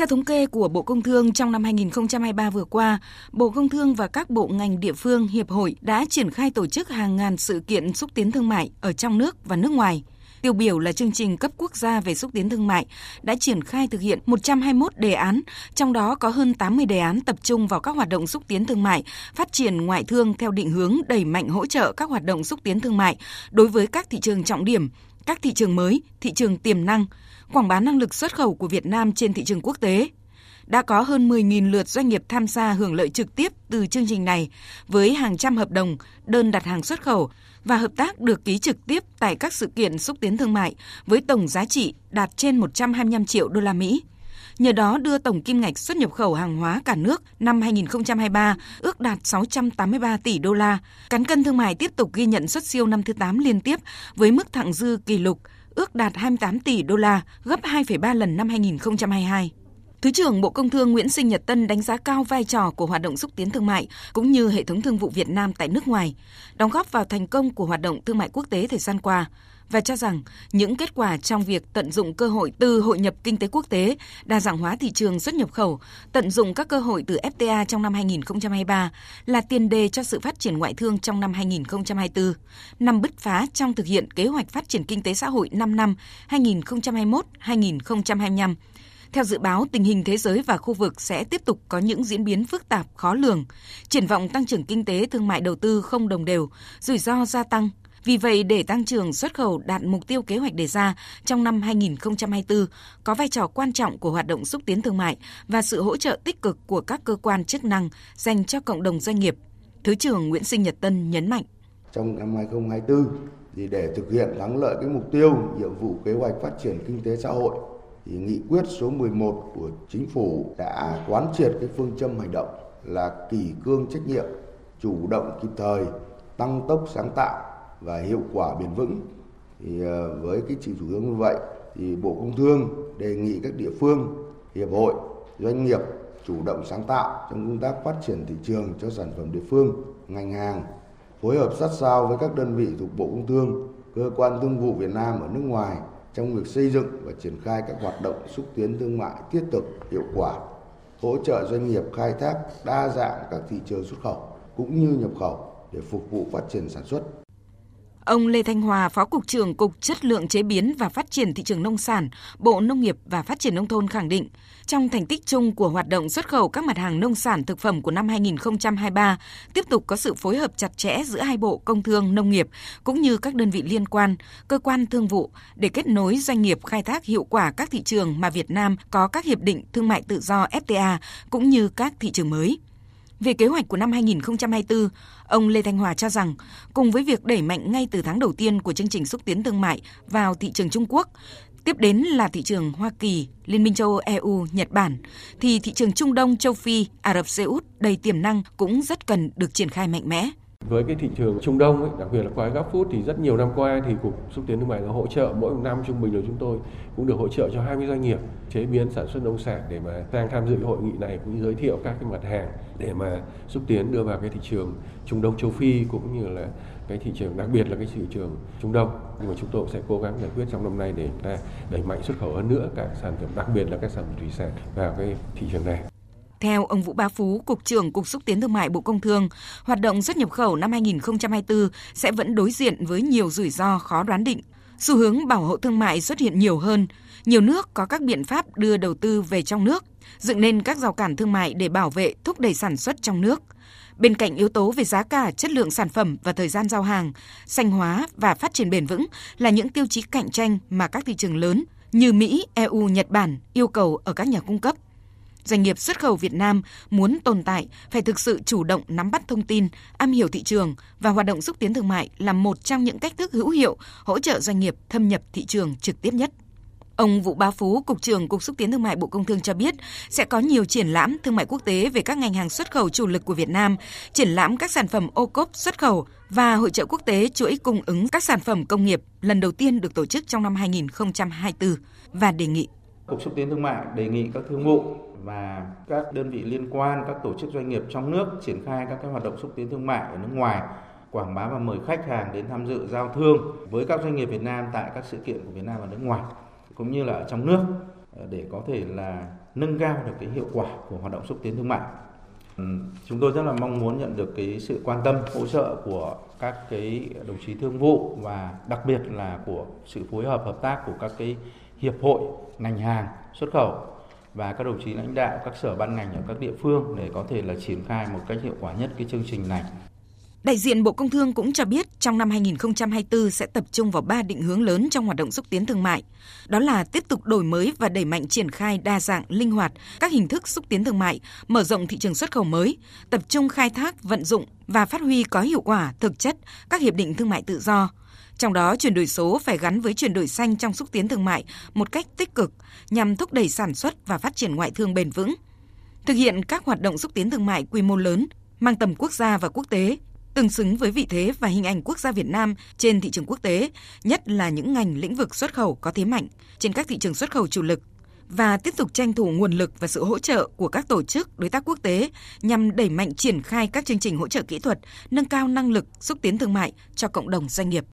Theo thống kê của Bộ Công Thương trong năm 2023 vừa qua, Bộ Công Thương và các bộ ngành địa phương, hiệp hội đã triển khai tổ chức hàng ngàn sự kiện xúc tiến thương mại ở trong nước và nước ngoài. Tiêu biểu là chương trình cấp quốc gia về xúc tiến thương mại đã triển khai thực hiện 121 đề án, trong đó có hơn 80 đề án tập trung vào các hoạt động xúc tiến thương mại, phát triển ngoại thương theo định hướng đẩy mạnh hỗ trợ các hoạt động xúc tiến thương mại đối với các thị trường trọng điểm, các thị trường mới, thị trường tiềm năng, quảng bá năng lực xuất khẩu của Việt Nam trên thị trường quốc tế. Đã có hơn 10.000 lượt doanh nghiệp tham gia hưởng lợi trực tiếp từ chương trình này với hàng trăm hợp đồng, đơn đặt hàng xuất khẩu và hợp tác được ký trực tiếp tại các sự kiện xúc tiến thương mại với tổng giá trị đạt trên 125 triệu đô la Mỹ. Nhờ đó đưa tổng kim ngạch xuất nhập khẩu hàng hóa cả nước năm 2023 ước đạt 683 tỷ đô la. Cán cân thương mại tiếp tục ghi nhận xuất siêu năm thứ 8 liên tiếp với mức thặng dư kỷ lục ước đạt 28 tỷ đô la, gấp 2,3 lần năm 2022. Thứ trưởng Bộ Công Thương Nguyễn Sinh Nhật Tân đánh giá cao vai trò của hoạt động xúc tiến thương mại cũng như hệ thống thương vụ Việt Nam tại nước ngoài, đóng góp vào thành công của hoạt động thương mại quốc tế thời gian qua và cho rằng những kết quả trong việc tận dụng cơ hội từ hội nhập kinh tế quốc tế, đa dạng hóa thị trường xuất nhập khẩu, tận dụng các cơ hội từ FTA trong năm 2023 là tiền đề cho sự phát triển ngoại thương trong năm 2024, năm bứt phá trong thực hiện kế hoạch phát triển kinh tế xã hội 5 năm 2021-2025 theo dự báo, tình hình thế giới và khu vực sẽ tiếp tục có những diễn biến phức tạp, khó lường. Triển vọng tăng trưởng kinh tế, thương mại đầu tư không đồng đều, rủi ro gia tăng. Vì vậy, để tăng trưởng xuất khẩu đạt mục tiêu kế hoạch đề ra trong năm 2024, có vai trò quan trọng của hoạt động xúc tiến thương mại và sự hỗ trợ tích cực của các cơ quan chức năng dành cho cộng đồng doanh nghiệp. Thứ trưởng Nguyễn Sinh Nhật Tân nhấn mạnh. Trong năm 2024, thì để thực hiện thắng lợi cái mục tiêu nhiệm vụ kế hoạch phát triển kinh tế xã hội thì nghị quyết số 11 của chính phủ đã quán triệt cái phương châm hành động là kỷ cương trách nhiệm, chủ động kịp thời, tăng tốc sáng tạo và hiệu quả bền vững. Thì ờ, với cái chỉ chủ hướng như vậy thì Bộ Công Thương đề nghị các địa phương, hiệp hội, doanh nghiệp chủ động sáng tạo trong công tác phát triển thị trường cho sản phẩm địa phương, ngành hàng, phối hợp sát sao với các đơn vị thuộc Bộ Công Thương, cơ quan thương vụ Việt Nam ở nước ngoài trong việc xây dựng và triển khai các hoạt động xúc tiến thương mại thiết thực, hiệu quả, hỗ trợ doanh nghiệp khai thác đa dạng các thị trường xuất khẩu cũng như nhập khẩu để phục vụ phát triển sản xuất. Ông Lê Thanh Hòa, Phó Cục trưởng Cục Chất lượng Chế biến và Phát triển Thị trường Nông sản, Bộ Nông nghiệp và Phát triển Nông thôn khẳng định, trong thành tích chung của hoạt động xuất khẩu các mặt hàng nông sản thực phẩm của năm 2023, tiếp tục có sự phối hợp chặt chẽ giữa hai bộ công thương, nông nghiệp cũng như các đơn vị liên quan, cơ quan thương vụ để kết nối doanh nghiệp khai thác hiệu quả các thị trường mà Việt Nam có các hiệp định thương mại tự do FTA cũng như các thị trường mới. Về kế hoạch của năm 2024, ông Lê Thanh Hòa cho rằng, cùng với việc đẩy mạnh ngay từ tháng đầu tiên của chương trình xúc tiến thương mại vào thị trường Trung Quốc, tiếp đến là thị trường Hoa Kỳ, Liên minh châu Âu EU, Nhật Bản, thì thị trường Trung Đông, châu Phi, Ả Rập Xê Út đầy tiềm năng cũng rất cần được triển khai mạnh mẽ. Với cái thị trường Trung Đông, ấy, đặc biệt là qua Gap Food thì rất nhiều năm qua thì Cục Xúc tiến Thương mại đã hỗ trợ mỗi năm trung bình của chúng tôi cũng được hỗ trợ cho 20 doanh nghiệp chế biến sản xuất nông sản để mà sang tham dự hội nghị này cũng như giới thiệu các cái mặt hàng để mà xúc tiến đưa vào cái thị trường Trung Đông châu Phi cũng như là cái thị trường đặc biệt là cái thị trường Trung Đông nhưng mà chúng tôi sẽ cố gắng giải quyết trong năm nay để ta đẩy mạnh xuất khẩu hơn nữa các sản phẩm đặc biệt là các sản phẩm thủy sản vào cái thị trường này. Theo ông Vũ Bá Phú, Cục trưởng Cục Xúc tiến Thương mại Bộ Công Thương, hoạt động xuất nhập khẩu năm 2024 sẽ vẫn đối diện với nhiều rủi ro khó đoán định. Xu hướng bảo hộ thương mại xuất hiện nhiều hơn, nhiều nước có các biện pháp đưa đầu tư về trong nước, dựng nên các rào cản thương mại để bảo vệ thúc đẩy sản xuất trong nước. Bên cạnh yếu tố về giá cả, chất lượng sản phẩm và thời gian giao hàng, xanh hóa và phát triển bền vững là những tiêu chí cạnh tranh mà các thị trường lớn như Mỹ, EU, Nhật Bản yêu cầu ở các nhà cung cấp – Doanh nghiệp xuất khẩu Việt Nam muốn tồn tại phải thực sự chủ động nắm bắt thông tin, am hiểu thị trường và hoạt động xúc tiến thương mại là một trong những cách thức hữu hiệu hỗ trợ doanh nghiệp thâm nhập thị trường trực tiếp nhất. Ông Vũ Bá Phú, Cục trưởng Cục Xúc tiến Thương mại Bộ Công Thương cho biết sẽ có nhiều triển lãm thương mại quốc tế về các ngành hàng xuất khẩu chủ lực của Việt Nam, triển lãm các sản phẩm ô cốp xuất khẩu và hội trợ quốc tế chuỗi cung ứng các sản phẩm công nghiệp lần đầu tiên được tổ chức trong năm 2024 và đề nghị Cục xúc tiến thương mại đề nghị các thương vụ và các đơn vị liên quan, các tổ chức doanh nghiệp trong nước triển khai các cái hoạt động xúc tiến thương mại ở nước ngoài, quảng bá và mời khách hàng đến tham dự giao thương với các doanh nghiệp Việt Nam tại các sự kiện của Việt Nam ở nước ngoài cũng như là ở trong nước ờ, để có thể là nâng cao được cái hiệu quả của hoạt động xúc tiến thương mại. Ừ, chúng tôi rất là mong muốn nhận được cái sự quan tâm hỗ trợ của các cái đồng chí thương vụ và đặc biệt là của sự phối hợp hợp tác của các cái hiệp hội ngành hàng xuất khẩu và các đồng chí lãnh đạo, các sở ban ngành ở các địa phương để có thể là triển khai một cách hiệu quả nhất cái chương trình này. Đại diện Bộ Công Thương cũng cho biết trong năm 2024 sẽ tập trung vào ba định hướng lớn trong hoạt động xúc tiến thương mại. Đó là tiếp tục đổi mới và đẩy mạnh triển khai đa dạng, linh hoạt các hình thức xúc tiến thương mại, mở rộng thị trường xuất khẩu mới, tập trung khai thác, vận dụng và phát huy có hiệu quả thực chất các hiệp định thương mại tự do. Trong đó, chuyển đổi số phải gắn với chuyển đổi xanh trong xúc tiến thương mại một cách tích cực nhằm thúc đẩy sản xuất và phát triển ngoại thương bền vững. Thực hiện các hoạt động xúc tiến thương mại quy mô lớn, mang tầm quốc gia và quốc tế tương xứng với vị thế và hình ảnh quốc gia Việt Nam trên thị trường quốc tế, nhất là những ngành lĩnh vực xuất khẩu có thế mạnh trên các thị trường xuất khẩu chủ lực và tiếp tục tranh thủ nguồn lực và sự hỗ trợ của các tổ chức đối tác quốc tế nhằm đẩy mạnh triển khai các chương trình hỗ trợ kỹ thuật, nâng cao năng lực xúc tiến thương mại cho cộng đồng doanh nghiệp.